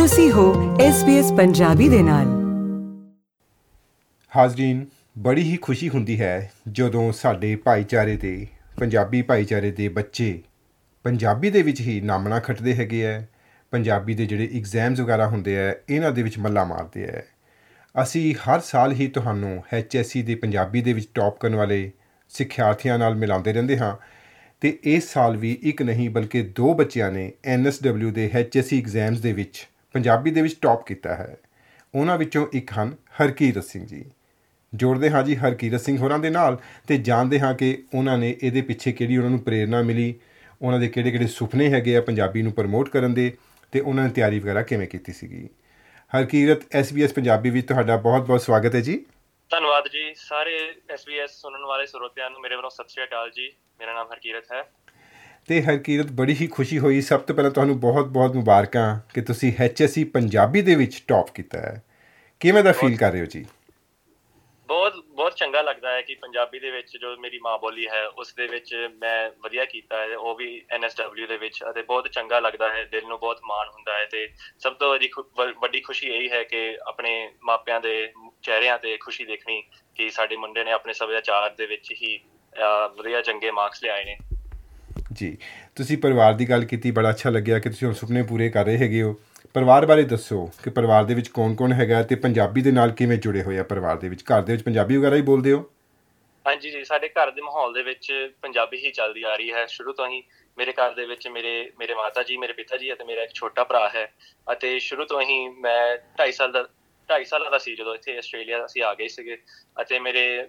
ਤੁਸੀਂ ਹੋ SBS ਪੰਜਾਬੀ ਦੇ ਨਾਲ। ਹਾਜ਼ਰੀਨ, ਬੜੀ ਹੀ ਖੁਸ਼ੀ ਹੁੰਦੀ ਹੈ ਜਦੋਂ ਸਾਡੇ ਭਾਈਚਾਰੇ ਦੇ, ਪੰਜਾਬੀ ਭਾਈਚਾਰੇ ਦੇ ਬੱਚੇ ਪੰਜਾਬੀ ਦੇ ਵਿੱਚ ਹੀ ਨਾਮਣਾ ਖੱਟਦੇ ਹੈਗੇ ਆ ਪੰਜਾਬੀ ਦੇ ਜਿਹੜੇ ਐਗਜ਼ਾਮਸ ਵਗੈਰਾ ਹੁੰਦੇ ਆ ਇਹਨਾਂ ਦੇ ਵਿੱਚ ਮੱਲਾ ਮਾਰਦੇ ਆ ਅਸੀਂ ਹਰ ਸਾਲ ਹੀ ਤੁਹਾਨੂੰ ਐਚਐਸਸੀ ਦੇ ਪੰਜਾਬੀ ਦੇ ਵਿੱਚ ਟੌਪ ਕਰਨ ਵਾਲੇ ਸਿੱਖਿਆਰਥੀਆਂ ਨਾਲ ਮਿਲਾਉਂਦੇ ਰਹਿੰਦੇ ਹਾਂ ਤੇ ਇਸ ਸਾਲ ਵੀ ਇੱਕ ਨਹੀਂ ਬਲਕਿ ਦੋ ਬੱਚਿਆਂ ਨੇ ਐਨਐਸਡਬਲਿਊ ਦੇ ਐਚਐਸਸੀ ਐਗਜ਼ਾਮਸ ਦੇ ਵਿੱਚ ਪੰਜਾਬੀ ਦੇ ਵਿੱਚ ਟੌਪ ਕੀਤਾ ਹੈ। ਉਹਨਾਂ ਵਿੱਚੋਂ ਇੱਕ ਹਨ ਹਰਕੀਰਤ ਸਿੰਘ ਜੀ। ਜੋੜਦੇ ਹਾਂ ਜੀ ਹਰਕੀਰਤ ਸਿੰਘ ਹੋਰਾਂ ਦੇ ਨਾਲ ਤੇ ਜਾਣਦੇ ਹਾਂ ਕਿ ਉਹਨਾਂ ਨੇ ਇਹਦੇ ਪਿੱਛੇ ਕਿਹੜੀ ਉਹਨਾਂ ਨੂੰ ਪ੍ਰੇਰਣਾ ਮਿਲੀ, ਉਹਨਾਂ ਦੇ ਕਿਹੜੇ ਕਿਹੜੇ ਸੁਪਨੇ ਹੈਗੇ ਆ ਪੰਜਾਬੀ ਨੂੰ ਪ੍ਰਮੋਟ ਕਰਨ ਦੇ ਤੇ ਉਹਨਾਂ ਨੇ ਤਿਆਰੀ ਵਗੈਰਾ ਕਿਵੇਂ ਕੀਤੀ ਸੀਗੀ। ਹਰਕੀਰਤ SBS ਪੰਜਾਬੀ ਵਿੱਚ ਤੁਹਾਡਾ ਬਹੁਤ-ਬਹੁਤ ਸਵਾਗਤ ਹੈ ਜੀ। ਧੰਨਵਾਦ ਜੀ। ਸਾਰੇ SBS ਸੁਣਨ ਵਾਲੇ ਸਰੋਤਿਆਂ ਨੂੰ ਮੇਰੇ ਵੱਲੋਂ ਸਤਿ ਸ਼੍ਰੀ ਅਕਾਲ ਜੀ। ਮੇਰਾ ਨਾਮ ਹਰਕੀਰਤ ਹੈ। ਤੇ ਹਰਕੀਰਤ ਬੜੀ ਹੀ ਖੁਸ਼ੀ ਹੋਈ। ਸਭ ਤੋਂ ਪਹਿਲਾਂ ਤੁਹਾਨੂੰ ਬਹੁਤ-ਬਹੁਤ ਮੁਬਾਰਕਾਂ ਕਿ ਤੁਸੀਂ HSC ਪੰਜਾਬੀ ਦੇ ਵਿੱਚ ਟੌਪ ਕੀਤਾ ਹੈ। ਕਿਵੇਂ ਦਾ ਫੀਲ ਕਰ ਰਹੇ ਹੋ ਜੀ? ਬਹੁਤ ਬਹੁਤ ਚੰਗਾ ਲੱਗਦਾ ਹੈ ਕਿ ਪੰਜਾਬੀ ਦੇ ਵਿੱਚ ਜੋ ਮੇਰੀ ਮਾਂ ਬੋਲੀ ਹੈ ਉਸ ਦੇ ਵਿੱਚ ਮੈਂ ਵਧੀਆ ਕੀਤਾ ਹੈ। ਉਹ ਵੀ NSW ਦੇ ਵਿੱਚ ਅਤੇ ਬਹੁਤ ਚੰਗਾ ਲੱਗਦਾ ਹੈ। ਦਿਲ ਨੂੰ ਬਹੁਤ ਮਾਣ ਹੁੰਦਾ ਹੈ ਤੇ ਸਭ ਤੋਂ ਵੱਡੀ ਵੱਡੀ ਖੁਸ਼ੀ ਇਹ ਹੈ ਕਿ ਆਪਣੇ ਮਾਪਿਆਂ ਦੇ ਚਿਹਰਿਆਂ ਤੇ ਖੁਸ਼ੀ ਦੇਖਣੀ ਕਿ ਸਾਡੇ ਮੁੰਡੇ ਨੇ ਆਪਣੇ ਸੱਭਿਆਚਾਰ ਦੇ ਵਿੱਚ ਹੀ ਵਧੀਆ ਚੰਗੇ ਮਾਰਕਸ ਲਿਆਏ ਨੇ। ਜੀ। ਤੁਸੀਂ ਪਰਿਵਾਰ ਦੀ ਗੱਲ ਕੀਤੀ, ਬੜਾ ਅੱਛਾ ਲੱਗਿਆ ਕਿ ਤੁਸੀਂ ਹੁਣ ਸੁਪਨੇ ਪੂਰੇ ਕਰ ਰਹੇ ਹੈਗੇ ਹੋ। ਪਰਿਵਾਰ ਬਾਰੇ ਦੱਸੋ ਕਿ ਪਰਿਵਾਰ ਦੇ ਵਿੱਚ ਕੌਣ-ਕੌਣ ਹੈਗਾ ਤੇ ਪੰਜਾਬੀ ਦੇ ਨਾਲ ਕਿਵੇਂ ਜੁੜੇ ਹੋਏ ਆ ਪਰਿਵਾਰ ਦੇ ਵਿੱਚ? ਘਰ ਦੇ ਵਿੱਚ ਪੰਜਾਬੀ ਵਗੈਰਾ ਹੀ ਬੋਲਦੇ ਹੋ? ਹਾਂਜੀ ਜੀ, ਸਾਡੇ ਘਰ ਦੇ ਮਾਹੌਲ ਦੇ ਵਿੱਚ ਪੰਜਾਬੀ ਹੀ ਚੱਲਦੀ ਆ ਰਹੀ ਹੈ। ਸ਼ੁਰੂ ਤੋਂ ਹੀ ਮੇਰੇ ਘਰ ਦੇ ਵਿੱਚ ਮੇਰੇ ਮੇਰੇ ਮਾਤਾ ਜੀ, ਮੇਰੇ ਪਿਤਾ ਜੀ ਅਤੇ ਮੇਰਾ ਇੱਕ ਛੋਟਾ ਭਰਾ ਹੈ ਅਤੇ ਸ਼ੁਰੂ ਤੋਂ ਹੀ ਮੈਂ 2.5 ਸਾਲ ਦਾ 2.5 ਸਾਲਾਂ ਦਾ ਸੀ ਜਦੋਂ ਇੱਥੇ ਆਸਟ੍ਰੇਲੀਆ ਅਸੀਂ ਆ ਗਏ ਸੀਗੇ ਅਤੇ ਮੇਰੇ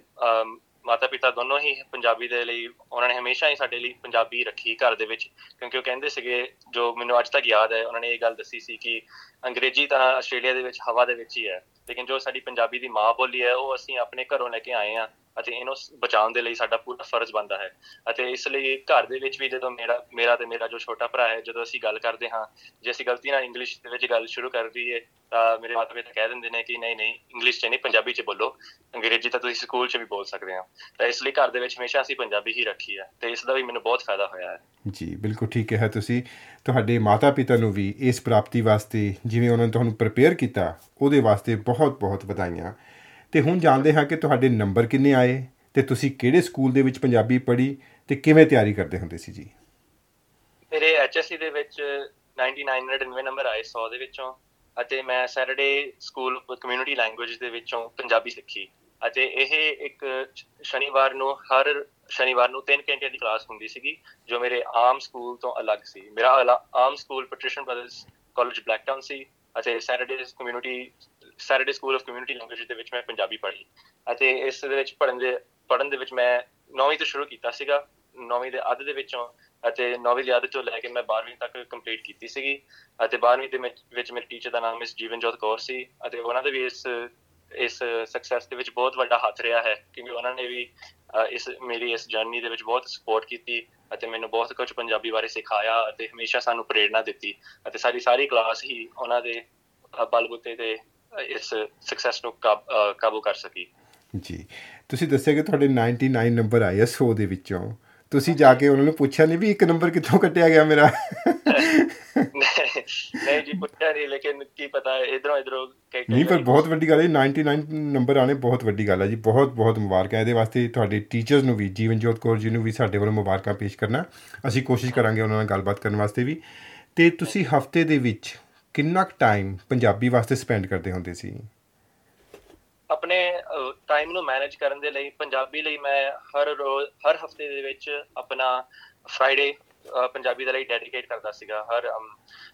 ਮਾਤਾ ਪਿਤਾ ਦੋਨੋਂ ਹੀ ਪੰਜਾਬੀ ਦੇ ਲਈ, ਉਹਨਾਂ ਨੇ ਹਮੇਸ਼ਾ ਹੀ ਸਾਡੇ ਲਈ ਪੰਜਾਬੀ ਰੱਖੀ ਘਰ ਦੇ ਵਿੱਚ, ਕਿਉਂਕਿ ਉਹ ਕਹਿੰਦੇ ਸੀਗੇ, ਜੋ ਮੈਨੂੰ ਅੱਜ ਤੱਕ ਯਾਦ ਹੈ, ਉਹਨਾਂ ਨੇ ਇਹ ਗੱਲ ਦੱਸੀ ਸੀ ਕਿ ਅੰਗਰੇਜ਼ੀ ਤਾਂ ਆਸਟ੍ਰੇਲੀਆ ਦੇ ਵਿੱਚ ਹਵਾ ਦੇ ਵਿੱਚ ਹੀ ਹੈ, ਲੇਕਿਨ ਜੋ ਸਾਡੀ ਪੰਜਾਬੀ ਦੀ ਮਾਂ ਬੋਲੀ ਹੈ, ਉਹ ਅਸੀਂ ਆਪਣੇ ਘਰੋਂ ਲੈ ਕੇ ਆਏ ਆ ਅਤੇ ਇਹਨੂੰ ਬਚਾਉਣ ਦੇ ਲਈ ਸਾਡਾ ਪੂਰਾ ਫਰਜ਼ ਬਣਦਾ ਹੈ। ਅਤੇ ਇਸ ਲਈ ਘਰ ਦੇ ਵਿੱਚ ਵੀ ਜਦੋਂ ਮੇਰਾ ਮੇਰਾ ਤੇ ਮੇਰਾ ਜੋ ਛੋਟਾ ਭਰਾ ਹੈ, ਜਦੋਂ ਅਸੀਂ ਗੱਲ ਕਰਦੇ ਹਾਂ, ਜੇ ਅਸੀਂ ਗਲਤੀ ਨਾਲ ਇੰਗਲਿਸ਼ ਦੇ ਵਿੱਚ ਗੱਲ ਸ਼ੁਰੂ ਕਰ ਦਈਏ, ਤਾਂ ਮੇਰੇ ਮਾਤਾ ਪਿਤਾ ਕਹਿ ਦਿੰਦੇ ਨੇ ਕਿ ਨਹੀਂ ਨਹੀਂ ਇੰਗਲਿਸ਼ 'ਚ ਨਹੀਂ, ਪੰਜਾਬੀ 'ਚ ਬੋਲੋ। ਅੰਗਰੇਜ਼ੀ ਤਾਂ ਤੁਸੀਂ ਸਕੂਲ 'ਚ ਵੀ ਬੋਲ ਸਕਦੇ ਹੋ। ਤਾਂ ਇਸ ਲਈ ਘਰ ਦੇ ਵਿੱਚ ਹਮੇਸ਼ਾ ਅਸੀਂ ਪੰਜਾਬੀ ਹੀ ਰੱਖੀ ਹੈ, ਤੇ ਇਸ ਦਾ ਵੀ ਮੈਨੂੰ ਬਹੁਤ ਫਾਇਦਾ ਹੋਇਆ ਹੈ। ਜੀ, ਬਿਲਕੁਲ ਠੀਕ ਹੈ ਤੁਸੀਂ। ਤੁਹਾਡੇ ਮਾਤਾ ਪਿਤਾ ਨੂੰ ਵੀ ਇਸ ਪ੍ਰਾਪਤੀ ਵਾਸਤੇ ਜਿਵੇਂ ਉਹਨਾਂ ਨੇ ਤੁਹਾਨੂੰ ਪ੍ਰਪੇਅਰ ਕੀਤਾ, ਉਹਦੇ ਵਾਸਤੇ ਬਹੁਤ ਬਹੁਤ ਵਧਾਈਆਂ। ਤੇ ਹੁਣ ਜਾਣਦੇ ਹਾਂ ਕਿ ਤੁਹਾਡੇ ਨੰਬਰ ਕਿੰਨੇ ਆਏ ਤੇ ਤੁਸੀਂ ਕਿਹੜੇ ਸਕੂਲ ਦੇ ਵਿੱਚ ਪੰਜਾਬੀ ਪੜ੍ਹੀ ਤੇ ਕਿਵੇਂ ਤਿਆਰੀ ਕਰਦੇ ਹੁੰਦੇ ਸੀ ਜੀ? ਮੇਰੇ ਐਚਐਸਸੀ ਦੇ ਵਿੱਚ 9999 ਨੰਬਰ ਆਏ 100 ਦੇ ਵਿੱਚੋਂ ਅਤੇ ਮੈਂ ਸੈਟਰਡੇ ਸਕੂਲ ਕਮਿਊਨਿਟੀ ਲੈਂਗੁਏਜ ਦੇ ਵਿੱਚੋਂ ਪੰਜਾਬੀ ਸਿੱਖੀ ਅਤੇ ਇਹ ਇੱਕ ਸ਼ਨੀਵਾਰ ਨੂੰ ਹਰ ਸ਼ਨੀਵਾਰ ਨੂੰ 3 ਘੰਟੇ ਦੀ ਕਲਾਸ ਹੁੰਦੀ ਸੀਗੀ, ਜੋ ਮੇਰੇ ਆਮ ਸਕੂਲ ਤੋਂ ਅਲੱਗ ਸੀ। ਮੇਰਾ ਆਮ school Patrician brothers college Blacktown ਸੀ ਅਤੇ Saturday community Saturday school of community language ਦੇ ਵਿੱਚ ਮੈਂ ਪੰਜਾਬੀ ਪੜ੍ਹੀ ਅਤੇ ਇਸ ਦੇ ਵਿੱਚ ਪੜ੍ਹਨ ਦੇ ਪੜ੍ਹਨ ਦੇ ਵਿੱਚ ਮੈਂ 9ਵੀਂ ਤੋਂ ਸ਼ੁਰੂ ਕੀਤਾ ਸੀਗਾ 9ਵੀਂ ਦੇ ਅੱਧ ਦੇ ਵਿੱਚੋਂ ਅਤੇ 9ਵੀਂ ਦੇ ਅੱਧ ਤੋਂ ਲੈ ਕੇ ਮੈਂ 12ਵੀਂ ਤੱਕ ਕੰਪਲੀਟ ਕੀਤੀ ਸੀਗੀ ਅਤੇ 12ਵੀਂ ਦੇ ਵਿੱਚ ਮੇਰੇ ਟੀਚਰ ਦਾ ਨਾਮ ਮਿਸ ਜੀਵਨਜੋਤ ਕੌਰ ਸੀ ਅਤੇ ਉਹਨਾਂ ਦੇ ਵੀ ਇਸ ਇਸ ਸਕਸੈਸ ਦੇ ਵਿੱਚ ਬਹੁਤ ਵੱਡਾ ਹੱਥ ਰਿਹਾ ਹੈ ਕਿਉਂਕਿ ਉਹਨਾਂ ਨੇ ਵੀ ਇਸ, ਮੇਰੀ ਇਸ ਜਰਨੀ ਦੇ ਵਿੱਚ ਬਹੁਤ ਸਪੋਰਟ ਕੀਤੀ ਅਤੇ ਮੈਨੂੰ ਬਹੁਤ ਕੁਝ ਪੰਜਾਬੀ ਬਾਰੇ ਸਿਖਾਇਆ ਅਤੇ ਹਮੇਸ਼ਾ ਸਾਨੂੰ ਪ੍ਰੇਰਣਾ ਦਿੱਤੀ ਅਤੇ ਸਾਡੀ ਸਾਰੀ ਕਲਾਸ ਹੀ ਉਹਨਾਂ ਦੇ ਬਲਬੂਤੇ ਤੇ ਇਸ ਸਕਸੈਸ ਨੂੰ ਕਾਬੂ ਕਰ ਸਕੀ। ਜੀ। ਤੁਸੀਂ ਦੱਸਿਆ ਕਿ ਤੁਹਾਡੇ 99 ਨੰਬਰ ਆਏ 100 ਦੇ ਵਿੱਚੋਂ। ਤੁਸੀਂ ਜਾ ਕੇ ਉਹਨਾਂ ਨੂੰ ਪੁੱਛਿਆ ਨਹੀਂ ਵੀ ਇੱਕ ਨੰਬਰ ਕਿੱਥੋਂ ਕੱਟਿਆ ਗਿਆ ਮੇਰਾ? ਨਹੀਂ ਜੀ ਪੁੱਛਿਆ ਨਹੀਂ ਲੇਕਿਨ ਕੀ ਪਤਾ ਇਧਰੋਂ ਇਧਰੋਂ ਨਹੀਂ ਪਰ ਬਹੁਤ ਵੱਡੀ ਗੱਲ ਹੈ 99 ਨੰਬਰ ਆਣੇ ਬਹੁਤ ਵੱਡੀ ਗੱਲ ਹੈ ਜੀ। ਬਹੁਤ ਬਹੁਤ ਮੁਬਾਰਕਾਂ। ਇਹਦੇ ਵਾਸਤੇ ਤੁਹਾਡੇ ਟੀਚਰਸ ਨੂੰ ਵੀ ਜੀਵਨਜੋਤ ਕੌਰ ਜੀ ਨੂੰ ਵੀ ਸਾਡੇ ਵੱਲੋਂ ਮੁਬਾਰਕਾਂ ਪੇਸ਼ ਕਰਨਾ। ਅਸੀਂ ਕੋਸ਼ਿਸ਼ ਕਰਾਂਗੇ ਉਹਨਾਂ ਨਾਲ ਗੱਲਬਾਤ ਕਰਨ ਵਾਸਤੇ ਵੀ। ਤੇ ਤੁਸੀਂ ਹਫ਼ਤੇ ਦੇ ਵਿੱਚ ਕਿੰਨਾ ਕੁ ਟਾਈਮ ਪੰਜਾਬੀ ਵਾਸਤੇ ਸਪੈਂਡ ਕਰਦੇ ਹੁੰਦੇ ਸੀ? ਆਪਣੇ ਟਾਈਮ ਨੂੰ ਮੈਨੇਜ ਕਰਨ ਦੇ ਲਈ, ਪੰਜਾਬੀ ਲਈ ਮੈਂ ਹਰ ਰੋਜ਼, ਹਰ ਹਫ਼ਤੇ ਦੇ ਵਿੱਚ ਆਪਣਾ ਫਰਾਈਡੇ ਪੰਜਾਬੀ ਦੇ ਲਈ ਡੈਡੀਕੇਟ ਕਰਦਾ ਸੀਗਾ ਹਰ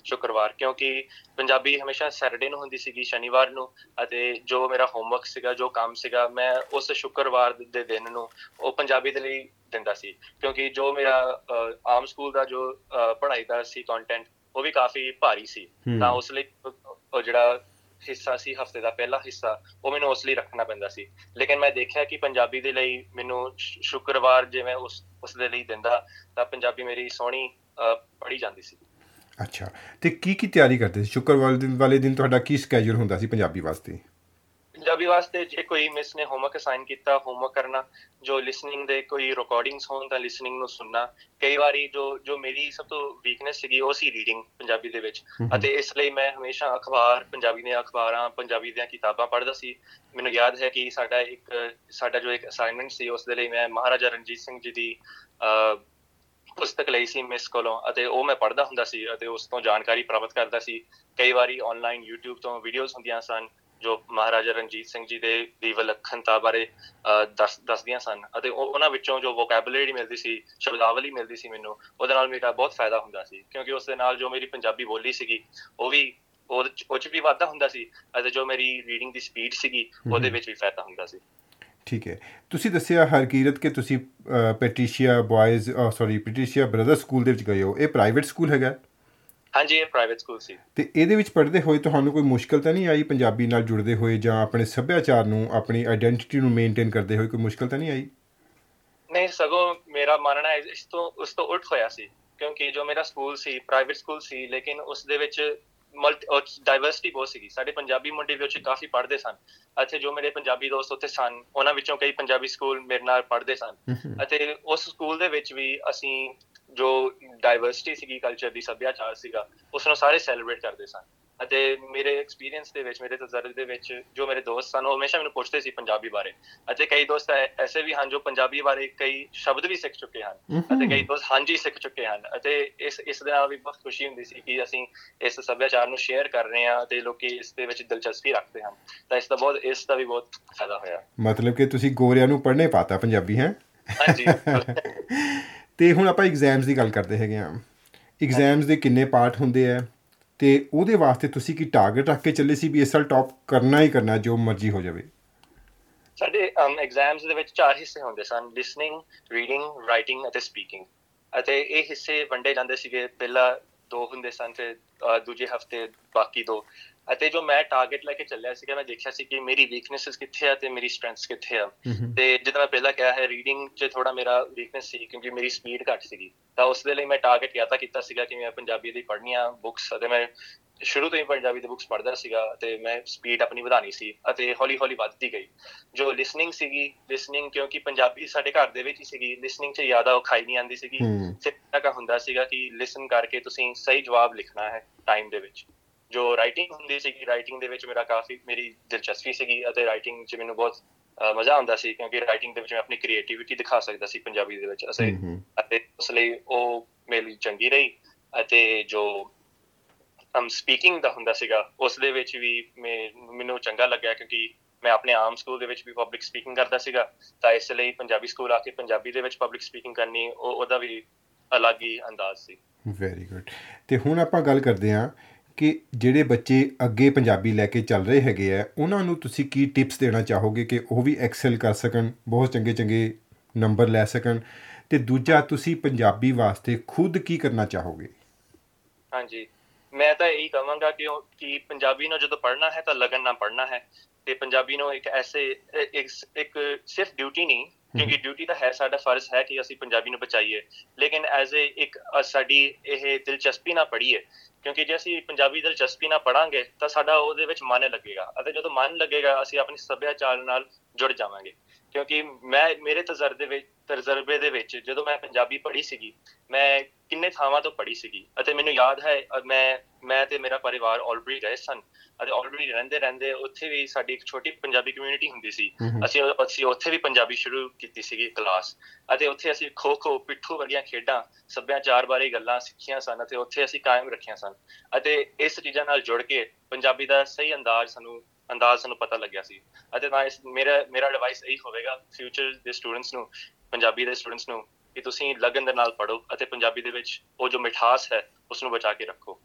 ਸ਼ੁੱਕਰਵਾਰ। ਕਿਉਂਕਿ ਪੰਜਾਬੀ ਹਮੇਸ਼ਾ ਸੈਟਰਡੇ ਨੂੰ ਹੁੰਦੀ ਸੀਗੀ, ਸ਼ਨੀਵਾਰ ਨੂੰ ਅਤੇ ਜੋ ਮੇਰਾ ਹੋਮਵਰਕ ਸੀਗਾ, ਜੋ ਕੰਮ ਸੀਗਾ, ਮੈਂ ਉਸ ਸ਼ੁੱਕਰਵਾਰ ਦੇ ਦਿਨ ਨੂੰ ਉਹ ਪੰਜਾਬੀ ਦੇ ਲਈ ਦਿੰਦਾ ਸੀ। ਕਿਉਂਕਿ ਜੋ ਮੇਰਾ ਆਮ ਸਕੂਲ ਦਾ ਜੋ ਪੜ੍ਹਾਈ ਦਾ ਸੀ ਕੰਟੈਂਟ ਉਹ ਵੀ ਕਾਫੀ ਭਾਰੀ ਸੀ। ਤਾਂ ਉਸ ਲਈ ਉਹ ਜਿਹੜਾ ਹਿੱਸਾ ਸੀ ਹਫ਼ਤੇ ਦਾ ਪਹਿਲਾ ਹਿੱਸਾ ਉਹ ਮੈਨੂੰ ਉਸ ਲਈ ਰੱਖਣਾ ਪੈਂਦਾ ਸੀ। ਲੇਕਿਨ ਮੈਂ ਦੇਖਿਆ ਕਿ ਪੰਜਾਬੀ ਦੇ ਲਈ ਮੈਨੂੰ ਸ਼ੁੱਕਰਵਾਰ ਜਿਵੇਂ ਉਸ ਉਸ ਦੇ ਲਈ ਦਿੰਦਾ ਤਾਂ ਪੰਜਾਬੀ ਮੇਰੀ ਸੋਹਣੀ ਪੜੀ ਜਾਂਦੀ ਸੀ। ਅੱਛਾ। ਤੇ ਕੀ ਕੀ ਤਿਆਰੀ ਕਰਦੇ ਸੀ? ਸ਼ੁੱਕਰਵਾਰ ਦਿਨ ਵਾਲੇ ਦਿਨ ਤੁਹਾਡਾ ਕੀ ਸਕੇਜੂਲ ਹੁੰਦਾ ਸੀ ਪੰਜਾਬੀ ਵਾਸਤੇ? ਪੰਜਾਬੀ ਵਾਸਤੇ ਜੇ ਕੋਈ ਮਿਸ ਨੇ ਹੋਮਵਰਕ ਅਸਾਈਨ ਕੀਤਾ ਹੋਮਵਰਕ ਕਰਨਾ ਜੋ ਲਿਸਨਿੰਗ ਦੇ ਕੋਈ ਰਿਕਾਰਡਿੰਗਸ ਹੋਣ ਤਾਂ ਲਿਸਨਿੰਗ ਨੂੰ ਸੁਣਨਾ ਕਈ ਵਾਰੀ ਜੋ ਜੋ ਮੇਰੀ ਸਭ ਤੋਂ ਵੀਕਨੈਸ ਸੀਗੀ ਉਹ ਸੀ ਰੀਡਿੰਗ ਪੰਜਾਬੀ ਦੇ ਵਿੱਚ ਅਤੇ ਇਸ ਲਈ ਮੈਂ ਹਮੇਸ਼ਾ ਅਖਬਾਰ ਪੰਜਾਬੀ ਦੀਆਂ ਅਖਬਾਰਾਂ ਪੰਜਾਬੀ ਦੀਆਂ ਕਿਤਾਬਾਂ ਪੜ੍ਹਦਾ ਸੀ। ਮੈਨੂੰ ਯਾਦ ਹੈ ਕਿ ਸਾਡਾ ਇੱਕ ਸਾਡਾ ਜੋ ਇੱਕ ਅਸਾਈਨਮੈਂਟ ਸੀ ਉਸ ਦੇ ਲਈ ਮੈਂ ਮਹਾਰਾਜਾ ਰਣਜੀਤ ਸਿੰਘ ਜੀ ਦੀ ਪੁਸਤਕ ਲਈ ਸੀ ਮਿਸ ਕੋਲੋਂ ਅਤੇ ਉਹ ਮੈਂ ਪੜ੍ਹਦਾ ਹੁੰਦਾ ਸੀ ਅਤੇ ਉਸ ਤੋਂ ਜਾਣਕਾਰੀ ਪ੍ਰਾਪਤ ਕਰਦਾ ਸੀ। ਕਈ ਵਾਰੀ ਆਨਲਾਈਨ YouTube ਤੋਂ ਵੀਡੀਓਜ਼ ਹੁੰਦੀਆਂ ਸਨ ਜੋ ਮਹਾਰਾਜਾ ਰਣਜੀਤ ਸਿੰਘ ਜੀ ਦੇ ਦੀ ਵਿਲੱਖਣਤਾ ਬਾਰੇ ਦੱਸ ਦੱਸਦੀਆਂ ਸਨ ਅਤੇ ਉਹਨਾਂ ਵਿੱਚੋਂ ਜੋ ਵੋਕੈਬੂਲਰੀ ਮਿਲਦੀ ਸੀ ਸ਼ਬਦਾਵਲੀ ਮਿਲਦੀ ਸੀ ਮੈਨੂੰ ਉਹਦੇ ਨਾਲ ਮੇਰਾ ਬਹੁਤ ਫਾਇਦਾ ਹੁੰਦਾ ਸੀ ਕਿਉਂਕਿ ਉਸ ਦੇ ਨਾਲ ਜੋ ਮੇਰੀ ਪੰਜਾਬੀ ਬੋਲੀ ਸੀਗੀ ਉਹ ਵੀ ਉਹ ਚ ਵੀ ਵਾਧਾ ਹੁੰਦਾ ਸੀ ਅਤੇ ਜੋ ਮੇਰੀ ਰੀਡਿੰਗ ਦੀ ਸਪੀਡ ਸੀਗੀ ਉਹਦੇ ਵਿੱਚ ਵੀ ਫਾਇਦਾ ਹੁੰਦਾ ਸੀ। ਠੀਕ ਹੈ। ਤੁਸੀਂ ਦੱਸਿਆ ਹਰਕੀਰਤ ਕਿ ਤੁਸੀਂ Patricia boys sorry Patricia brother school ਦੇ ਵਿੱਚ ਗਏ ਹੋ। ਇਹ ਪ੍ਰਾਈਵੇਟ ਸਕੂਲ ਹੈਗਾ? ਹਾਂਜੀ ਇਹ ਪ੍ਰਾਈਵੇਟ ਸਕੂਲ ਸੀ। ਤੇ ਇਹਦੇ ਵਿੱਚ ਪੜ੍ਹਦੇ ਹੋਏ ਤੁਹਾਨੂੰ ਕੋਈ ਮੁਸ਼ਕਲ ਤਾਂ ਨਹੀਂ ਆਈ ਪੰਜਾਬੀ ਨਾਲ ਜੁੜਦੇ ਹੋਏ ਜਾਂ ਆਪਣੇ ਸੱਭਿਆਚਾਰ ਨੂੰ ਆਪਣੀ ਆਇਡੈਂਟੀਟੀ ਨੂੰ ਮੇਨਟੇਨ ਕਰਦੇ ਹੋਏ ਕੋਈ ਮੁਸ਼ਕਲ ਤਾਂ ਨਹੀਂ ਆਈ? ਨਹੀਂ ਸਗੋਂ ਮੇਰਾ ਮੰਨਣਾ ਹੈ ਇਸ ਤੋਂ ਉਸ ਤੋਂ ਉਲਟ ਹੋਇਆ ਸੀ ਕਿਉਂਕਿ ਜੋ ਮੇਰਾ ਸਕੂਲ ਸੀ ਪ੍ਰਾਈਵੇਟ ਸਕੂਲ ਸੀ ਲੇਕਿਨ ਉਸ ਦੇ ਵਿੱਚ ਮਲਟੀ ਡਾਈਵਰਸਿਟੀ ਬਹੁਤ ਸੀਗੀ। ਸਾਡੇ ਪੰਜਾਬੀ ਮੁੰਡੇ ਵੀ ਉੱਥੇ ਕਾਫੀ ਪੜ੍ਹਦੇ ਸਨ। ਅਤੇ ਜੋ ਮੇਰੇ ਪੰਜਾਬੀ ਦੋਸਤ ਉੱਥੇ ਸਨ ਉਹਨਾਂ ਵਿੱਚੋਂ ਕਈ ਪੰਜਾਬੀ ਸਕੂਲ ਮੇਰੇ ਨਾਲ ਪੜ੍ਹਦੇ ਸਨ। ਅਤੇ ਉਸ ਸਕੂਲ ਦੇ ਵਿੱਚ ਵੀ ਅਸੀਂ ਜੋ ਡਾਈਵਰਸਿਟੀ ਸੀਗੀ ਕਲਚਰ ਦੀ ਸੱਭਿਆਚਾਰ ਸੀਗਾ ਉਸ ਨੂੰ ਸਾਰੇ ਸੈਲੀਬ੍ਰੇਟ ਕਰਦੇ ਸਨ। ਅਤੇ ਮੇਰੇ ਐਕਸਪੀਰੀਅੰਸ ਦੇ ਵਿੱਚ ਮੇਰੇ ਤਜਰਬੇ ਦੇ ਵਿੱਚ ਜੋ ਮੇਰੇ ਦੋਸਤ ਸਨ ਉਹ ਹਮੇਸ਼ਾ ਮੈਨੂੰ ਪੁੱਛਦੇ ਸੀ ਪੰਜਾਬੀ ਬਾਰੇ। ਅਤੇ ਕਈ ਦੋਸਤ ਐਸੇ ਵੀ ਹਨ ਜੋ ਪੰਜਾਬੀ ਬਾਰੇ ਕਈ ਸ਼ਬਦ ਵੀ ਸਿੱਖ ਚੁੱਕੇ ਹਨ। ਅਤੇ ਕਈ ਦੋਸਤ ਹਾਂਜੀ ਸਿੱਖ ਚੁੱਕੇ ਹਨ। ਅਤੇ ਇਸ ਇਸ ਦੇ ਵੀ ਬਹੁਤ ਖੁਸ਼ੀ ਹੁੰਦੀ ਸੀ ਕਿ ਅਸੀਂ ਇਸ ਸੱਭਿਆਚਾਰ ਨੂੰ ਸ਼ੇਅਰ ਕਰ ਰਹੇ ਹਾਂ ਤੇ ਲੋਕੀ ਇਸ ਦੇ ਵਿੱਚ ਦਿਲਚਸਪੀ ਰੱਖਦੇ ਹਨ। ਤਾਂ ਇਸ ਦਾ ਬਹੁਤ ਇਸ ਦਾ ਵੀ ਬਹੁਤ ਫਾਇਦਾ ਹੋਇਆ। ਮਤਲਬ ਕਿ ਤੁਸੀਂ ਗੋਰਿਆਂ ਨੂੰ ਪੜ੍ਹਨੇ ਪਾਤਾ ਪੰਜਾਬੀ ਹੈ? ਹਾਂਜੀ। ਤੇ ਹੁਣ ਆਪਾਂ ਐਗਜ਼ਾਮਸ ਦੀ ਗੱਲ ਕਰਦੇ ਹੈਗੇ ਆ ਐਗਜ਼ਾਮਸ ਦੇ ਕਿੰਨੇ ਪਾਰਟ ਹੁੰਦੇ ਆ ਤੇ ਉਹਦੇ ਵਾਸਤੇ ਤੁਸੀਂ ਕੀ ਟਾਰਗੇਟ ਰੱਖ ਕੇ ਚੱਲੇ ਸੀ ਵੀ ਇਸ ਸਾਲ ਟੌਪ ਕਰਨਾ ਹੀ ਕਰਨਾ ਜੋ ਮਰਜ਼ੀ ਹੋ ਜਾਵੇ? ਸਾਡੇ ਐਗਜ਼ਾਮਸ ਦੇ ਵਿੱਚ ਚਾਰ ਹਿੱਸੇ ਹੁੰਦੇ ਸਨ ਲਿਸਨਿੰਗ ਰੀਡਿੰਗ ਰਾਈਟਿੰਗ ਅਤੇ ਸਪੀਕਿੰਗ ਅਤੇ ਇਹ ਹਿੱਸੇ ਵੰਡੇ ਜਾਂਦੇ ਸੀਗੇ, ਪਹਿਲਾ ਦੋ ਹੁੰਦੇ ਸਨ ਤੇ ਦੂਜੇ ਹਫ਼ਤੇ ਬਾਕੀ ਦੋ। ਅਤੇ ਜੋ ਮੈਂ ਟਾਰਗੇਟ ਲੈ ਕੇ ਚੱਲਿਆ ਸੀਗਾ ਮੈਂ ਦੇਖਿਆ ਸੀ ਕਿ ਮੇਰੀ ਵੀਕਨੈਸਸ ਕਿੱਥੇ ਆ ਤੇ ਮੇਰੀ ਸਟਰੈਂਥਸ ਕਿੱਥੇ ਆ। ਤੇ ਜਿੱਦਾਂ ਮੈਂ ਪਹਿਲਾਂ ਕਿਹਾ ਹੈ ਰੀਡਿੰਗ 'ਚ ਥੋੜਾ ਮੇਰਾ ਵੀਕਨੈਸ ਸੀ ਕਿਉਂਕਿ ਮੇਰੀ ਸਪੀਡ ਘੱਟ ਸੀਗੀ। ਤਾਂ ਉਸ ਦੇ ਲਈ ਮੈਂ ਟਾਰਗੇਟ ਕੀਤਾ ਕੀਤਾ ਸੀਗਾ ਕਿ ਮੈਂ ਪੰਜਾਬੀ ਦੀ ਪੜ੍ਹਨੀਆਂ ਬੁੱਕਸ ਅਤੇ ਮੈਂ ਸ਼ੁਰੂ ਤੋਂ ਹੀ ਪੰਜਾਬੀ ਦੀ ਬੁੱਕਸ ਪੜ੍ਹਦਾ ਸੀਗਾ ਤੇ ਮੈਂ ਸਪੀਡ ਆਪਣੀ ਵਧਾਣੀ ਸੀ ਅਤੇ ਹੌਲੀ ਹੌਲੀ ਵੱਧਦੀ ਗਈ। ਜੋ ਲਿਸਨਿੰਗ ਸੀਗੀ ਲਿਸਨਿੰਗ ਕਿਉਂਕਿ ਪੰਜਾਬੀ ਸਾਡੇ ਘਰ ਦੇ ਵਿੱਚ ਹੀ ਸੀਗੀ ਲਿਸਨਿੰਗ 'ਚ ਜ਼ਿਆਦਾ ਔਖਾਈ ਨਹੀਂ ਆਉਂਦੀ ਸੀਗੀ। ਸਿੱਧਾ ਕਾ ਹੁੰਦਾ ਸੀਗਾ ਕਿ ਲਿਸਨ ਕਰਕੇ ਤੁਸੀਂ ਸਹੀ ਜਵਾਬ ਲਿਖਣਾ ਹੈ ਟਾਈਮ ਦੇ ਵਿੱਚ। ਜੋ ਰਾਈਟਿੰਗ ਹੁੰਦੀ ਸੀਗੀ ਰਾਈਟਿੰਗ ਦੇ ਵਿੱਚ ਮੇਰਾ ਕਾਫੀ ਮੇਰੀ ਦਿਲਚਸਪੀ ਸੀਗੀ ਅਤੇ ਰਾਈਟਿੰਗ 'ਚ ਮੈਨੂੰ ਬਹੁਤ ਮਜ਼ਾ ਆਉਂਦਾ ਸੀ ਕਿਉਂਕਿ ਰਾਈਟਿੰਗ ਦੇ ਵਿੱਚ ਮੈਂ ਆਪਣੀ ਕ੍ਰੀਏਟੀਵਿਟੀ ਦਿਖਾ ਸਕਦਾ ਸੀ ਪੰਜਾਬੀ ਦੇ ਵਿੱਚ ਅਸੀਂ ਅਤੇ ਉਸ ਲਈ ਉਹ ਮੇਰੀ ਚੰਗੀ ਰਹੀ ਅਤੇ ਜੋ ਅਮ ਸਪੀਕਿੰਗ ਦਾ ਹੁੰਦਾ ਸੀਗਾ ਉਸ ਦੇ ਵਿੱਚ ਵੀ ਮੈਨੂੰ ਚੰਗਾ ਲੱਗਿਆ ਕਿਉਂਕਿ ਮੈਂ ਆਪਣੇ ਆਮ ਸਕੂਲ ਦੇ ਵਿੱਚ ਵੀ ਪਬਲਿਕ ਸਪੀਕਿੰਗ ਕਰਦਾ ਸੀਗਾ ਤਾਂ ਇਸ ਲਈ ਪੰਜਾਬੀ ਸਕੂਲ ਆ ਕੇ ਪੰਜਾਬੀ ਦੇ ਵਿੱਚ ਪਬਲਿਕ ਸਪੀਕਿੰਗ ਕਰਨੀ ਉਹ ਉਹਦਾ ਵੀ ਅਲੱਗ ਹੀ ਅੰਦਾਜ਼ ਸੀ। ਵੈਰੀ ਗੁੱਡ ਤੇ ਹੁਣ ਆਪਾਂ ਗੱਲ ਕਰਦੇ ਹਾਂ ਕਿ ਜਿਹੜੇ ਬੱਚੇ ਅੱਗੇ ਪੰਜਾਬੀ ਲੈ ਕੇ ਚੱਲ ਰਹੇ ਹੈਗੇ ਆ, ਉਹਨਾਂ ਨੂੰ ਤੁਸੀਂ ਕੀ ਟਿਪਸ ਦੇਣਾ ਚਾਹੋਗੇ ਕਿ ਉਹ ਵੀ ਐਕਸਲ ਕਰ ਸਕਣ, ਬਹੁਤ ਚੰਗੇ ਚੰਗੇ ਨੰਬਰ ਲੈ ਸਕਣ? ਤੇ ਦੂਜਾ, ਤੁਸੀਂ ਪੰਜਾਬੀ ਵਾਸਤੇ ਖੁਦ ਕੀ ਕਰਨਾ ਚਾਹੋਗੇ? ਹਾਂਜੀ। ਮੈਂ ਤਾਂ ਇਹੀ ਕਹਾਂਗਾ ਕਿ ਕਿ ਪੰਜਾਬੀ ਨੂੰ ਜਦੋਂ ਪੜ੍ਹਨਾ ਹੈ ਤਾਂ ਲਗਨ ਨਾਲ ਪੜ੍ਹਨਾ ਹੈ। ਤੇ ਪੰਜਾਬੀ ਨੂੰ ਇੱਕ ਐਸੇ, ਇੱਕ ਇੱਕ ਸਿਰਫ ਡਿਊਟੀ ਨਹੀਂ ਕਿਉਂਕਿ ਡਿਊਟੀ ਤਾਂ ਹੈ ਸਾਡਾ ਫਰਜ਼ ਹੈ ਕਿ ਅਸੀਂ ਪੰਜਾਬੀ ਨੂੰ ਬਚਾਈਏ। ਲੇਕਿਨ ਐਜ਼ ਅ ਇੱਕ ਸਾਡੀ ਇਹ ਦਿਲਚਸਪੀ ਨਾਲ ਪੜ੍ਹੀਏ ਕਿਉਂਕਿ ਜੇ ਅਸੀਂ ਪੰਜਾਬੀ ਦਿਲਚਸਪੀ ਨਾਲ ਪੜਾਂਗੇ ਤਾਂ ਸਾਡਾ ਉਹਦੇ ਵਿੱਚ ਮਨ ਲੱਗੇਗਾ ਅਤੇ ਜਦੋਂ ਮਨ ਲੱਗੇਗਾ ਅਸੀਂ ਆਪਣੀ ਸੱਭਿਆਚਾਰ ਨਾਲ ਜੁੜ ਜਾਵਾਂਗੇ। ਕਿਉਂਕਿ ਮੈਂ ਮੇਰੇ ਤਜਰਬੇ ਵਿੱਚ ਤਜਰਬੇ ਦੇ ਵਿੱਚ ਜਦੋਂ ਮੈਂ ਪੰਜਾਬੀ ਪੜ੍ਹੀ ਸੀਗੀ ਮੈਂ ਕਿੰਨੇ ਥਾਵਾਂ ਤੋਂ ਪੜ੍ਹੀ ਸੀਗੀ ਅਤੇ ਮੈਨੂੰ ਯਾਦ ਹੈ ਮੈਂ ਮੈਂ ਤੇ ਮੇਰਾ ਪਰਿਵਾਰ ਆਲਰੇਡੀ ਗਏ ਸਨ। ਅਤੇ ਆਲਰੇਡੀ ਰਹਿੰਦੇ ਰਹਿੰਦੇ ਉੱਥੇ ਵੀ ਸਾਡੀ ਇੱਕ ਛੋਟੀ ਪੰਜਾਬੀ ਕਮਿਊਨਿਟੀ ਹੁੰਦੀ ਸੀ। ਅਸੀਂ ਅਸੀਂ ਉੱਥੇ ਵੀ ਪੰਜਾਬੀ ਸ਼ੁਰੂ ਕੀਤੀ ਸੀਗੀ ਕਲਾਸ ਅਤੇ ਉੱਥੇ ਅਸੀਂ ਖੋ ਖੋ ਪਿੱਠੂ ਵਰਗੀਆਂ ਖੇਡਾਂ ਸੱਭਿਆਚਾਰ ਬਾਰੇ ਗੱਲਾਂ ਸਿੱਖੀਆਂ ਸਨ ਅਤੇ ਉੱਥੇ ਅਸੀਂ ਕਾਇਮ ਰੱਖੀਆਂ ਸਨ। ਅਤੇ ਇਸ ਚੀਜ਼ਾਂ ਨਾਲ ਜੁੜ ਕੇ ਪੰਜਾਬੀ ਦਾ ਸਹੀ ਅੰਦਾਜ਼ ਸਾਨੂੰ ਅੰਦਾਜ਼ ਸਾਨੂੰ ਪਤਾ ਲੱਗਿਆ ਸੀ। ਅਤੇ ਤਾਂ ਇਸ ਮੇਰਾ ਮੇਰਾ ਐਡਵਾਈਸ ਇਹੀ ਹੋਵੇਗਾ ਫਿਊਚਰ ਦੇ ਸਟੂਡੈਂਟਸ ਨੂੰ ਪੰਜਾਬੀ ਦੇ ਸਟੂਡੈਂਟਸ ਨੂੰ ਕਿ ਤੁਸੀਂ ਲਗਨ ਦੇ ਨਾਲ ਪੜੋ ਅਤੇ ਪੰਜਾਬੀ ਦੇ ਵਿੱਚ ਉਹ ਜੋ ਮਿਠਾਸ ਹੈ ਉਸ ਨੂੰ ਬਚਾ ਕੇ ਰੱਖੋ।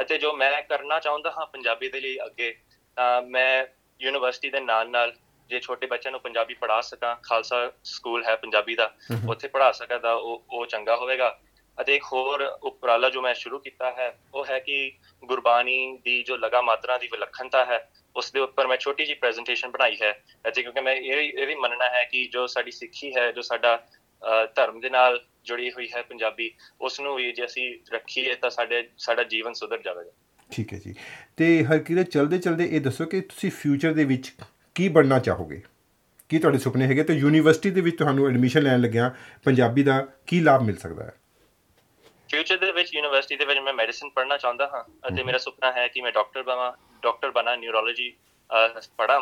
ਅਤੇ ਜੋ ਮੈਂ ਕਰਨਾ ਚਾਹੁੰਦਾ ਹਾਂ ਪੰਜਾਬੀ ਦੇ ਲਈ ਅੱਗੇ ਤਾਂ ਮੈਂ ਯੂਨੀਵਰਸਿਟੀ ਦੇ ਨਾਲ ਨਾਲ ਜੇ ਛੋਟੇ ਬੱਚਿਆਂ ਨੂੰ ਪੰਜਾਬੀ ਪੜ੍ਹਾ ਸਕਾਂ ਖਾਲਸਾ ਸਕੂਲ ਹੈ ਪੰਜਾਬੀ ਦਾ ਉੱਥੇ ਪੜ੍ਹਾ ਸਕਾਂ ਤਾਂ ਉਹ ਉਹ ਚੰਗਾ ਹੋਵੇਗਾ। ਅਤੇ ਇੱਕ ਹੋਰ ਉਪਰਾਲਾ ਜੋ ਮੈਂ ਸ਼ੁਰੂ ਕੀਤਾ ਹੈ ਉਹ ਹੈ ਕਿ ਗੁਰਬਾਣੀ ਦੀ ਜੋ ਲਗਾ ਮਾਤਰਾ ਦੀ ਵਿਲੱਖਣਤਾ ਹੈ ਉਸ ਦੇ ਉੱਪਰ ਮੈਂ ਛੋਟੀ ਜੀ ਪ੍ਰੈਜੈਂਟੇਸ਼ਨ ਬਣਾਈ ਹੈ। ਅਤੇ ਕਿਉਂਕਿ ਮੈਂ ਇਹ ਇਹ ਵੀ ਮੰਨਣਾ ਹੈ ਕਿ ਜੋ ਸਾਡੀ ਸਿੱਖੀ ਹੈ ਜੋ ਸਾਡਾ ਧਰਮ ਦੇ ਨਾਲ ਜੁੜੀ ਹੋਈ ਹੈ ਪੰਜਾਬੀ ਉਸ ਨੂੰ ਵੀ ਜੇ ਅਸੀਂ ਰੱਖੀਏ ਤਾਂ ਸਾਡੇ ਸਾਡਾ ਜੀਵਨ ਸੁਧਰ ਜਾਵੇਗਾ। ਠੀਕ ਹੈ ਜੀ। ਤੇ ਹਰਕੀਰਤ ਚਲਦੇ ਚਲਦੇ ਇਹ ਦੱਸੋ ਕਿ ਤੁਸੀਂ ਫਿਊਚਰ ਦੇ ਵਿੱਚ ਕੀ ਬਣਨਾ ਚਾਹੋਗੇ? ਕੀ ਤੁਹਾਡੇ ਸੁਪਨੇ ਹੈਗੇ? ਤੇ ਯੂਨੀਵਰਸਿਟੀ ਦੇ ਵਿੱਚ ਤੁਹਾਨੂੰ ਐਡਮਿਸ਼ਨ ਲੈਣ ਲੱਗਿਆ ਪੰਜਾਬੀ ਦਾ ਕੀ ਲਾਭ ਮਿਲ ਸਕਦਾ ਹੈ? ਫਿਊਚਰ ਦੇ ਵਿੱਚ ਯੂਨੀਵਰਸਿਟੀ ਦੇ ਵਿੱਚ ਮੈਂ ਮੈਡੀਸਿਨ ਪੜ੍ਹਨਾ ਚਾਹੁੰਦਾ ਹਾਂ ਅਤੇ ਮੇਰਾ ਸੁਪਨਾ ਹੈ ਕਿ ਮੈਂ ਡਾਕਟਰ ਬਣਾ ਡਾਕਟਰ ਬਣਾ ਨਿਊਰੋਲੋਜੀ ਪੜ੍ਹਾਂ।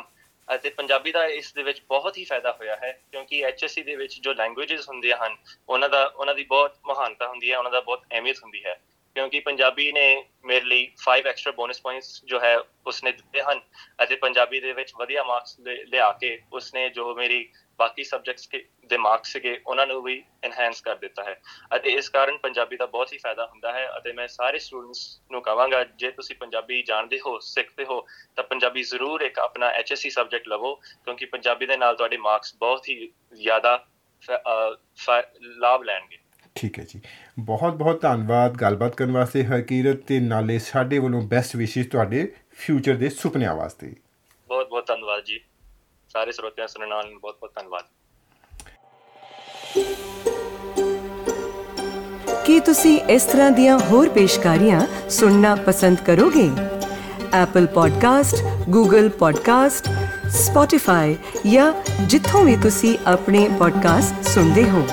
ਅਤੇ ਪੰਜਾਬੀ ਦਾ ਇਸ ਦੇ ਵਿੱਚ ਬਹੁਤ ਹੀ ਫਾਇਦਾ ਹੋਇਆ ਹੈ, ਕਿਉਂਕਿ ਐਚਐਸਸੀ ਦੇ ਵਿੱਚ ਜੋ ਲੈਂਗੁਏਜਸ ਹੁੰਦੀਆਂ ਹਨ, ਉਹਨਾਂ ਦਾ, ਉਹਨਾਂ ਦੀ ਬਹੁਤ ਮਹਾਨਤਾ ਹੁੰਦੀ ਹੈ, ਉਹਨਾਂ ਦਾ ਬਹੁਤ ਅਹਿਮੀਅਤ ਹੁੰਦੀ ਹੈ। ਕਿਉਂਕਿ ਪੰਜਾਬੀ ਨੇ ਮੇਰੇ ਲਈ 5 ਐਕਸਟਰਾ ਬੋਨਸ ਪੁਆਇੰਟਸ ਜੋ ਹੈ, ਉਸਨੇ ਦਿੱਤੇ ਹਨ ਅਤੇ ਪੰਜਾਬੀ ਦੇ ਵਿੱਚ ਵਧੀਆ ਮਾਰਕਸ ਲਿਆ ਕੇ ਉਸਨੇ ਜੋ ਮੇਰੀ ਬਾਕੀ ਸਬਜੈਕਟਸ ਦੇ ਮਾਰਕਸ ਸੀਗੇ ਉਹਨਾਂ ਨੂੰ ਵੀ ਐਨਹਾਂਸ ਕਰ ਦਿੱਤਾ ਹੈ। ਅਤੇ ਇਸ ਕਾਰਨ ਪੰਜਾਬੀ ਦਾ ਬਹੁਤ ਹੀ ਫਾਇਦਾ ਹੁੰਦਾ ਹੈ ਅਤੇ ਮੈਂ ਸਾਰੇ ਸਟੂਡੈਂਟਸ ਨੂੰ ਕਹਾਂਗਾ ਜੇ ਤੁਸੀਂ ਪੰਜਾਬੀ ਜਾਣਦੇ ਹੋ ਸਿੱਖਦੇ ਹੋ ਤਾਂ ਪੰਜਾਬੀ ਜ਼ਰੂਰ ਇੱਕ ਆਪਣਾ ਐਚਐਸਸੀ ਸਬਜੈਕਟ ਲਵੋ ਕਿਉਂਕਿ ਪੰਜਾਬੀ ਦੇ ਨਾਲ ਤੁਹਾਡੇ ਮਾਰਕਸ ਬਹੁਤ ਹੀ ਜ਼ਿਆਦਾ ਲਾਭ ਲੈਣਗੇ। ਠੀਕ ਹੈ ਜੀ। ਬਹੁਤ ਬਹੁਤ ਧੰਨਵਾਦ ਗੱਲਬਾਤ ਕਰਨ ਵਾਸਤੇ ਹਕੀਰਤ ਤੇ ਨਾਲੇ ਸਾਡੇ ਵੱਲੋਂ ਬੈਸਟ ਵਿਸ਼ੇਸ਼ ਤੁਹਾਡੇ ਫਿਊਚਰ ਦੇ ਸੁਪਨਿਆਂ ਵਾਸਤੇ। ਬਹੁਤ ਬਹੁਤ ਧੰਨਵਾਦ ਜੀ। ਸਾਰੇ ਸਰੋਤਿਆਂ ਸੁਣਨ ਵਾਲਿਆਂ ਨੂੰ ਬਹੁਤ ਬਹੁਤ ਧੰਨਵਾਦ ਕੀ ਤੁਸੀਂ ਇਸ ਤਰ੍ਹਾਂ ਦੀਆਂ ਹੋਰ ਪੇਸ਼ਕਾਰੀਆਂ ਸੁਣਨਾ ਪਸੰਦ ਕਰੋਗੇ Apple Podcast, Google Podcast, Spotify ਜਾਂ ਜਿੱਥੋਂ ਵੀ ਤੁਸੀਂ ਆਪਣੇ ਪੋਡਕਾਸਟ ਸੁਣਦੇ ਹੋ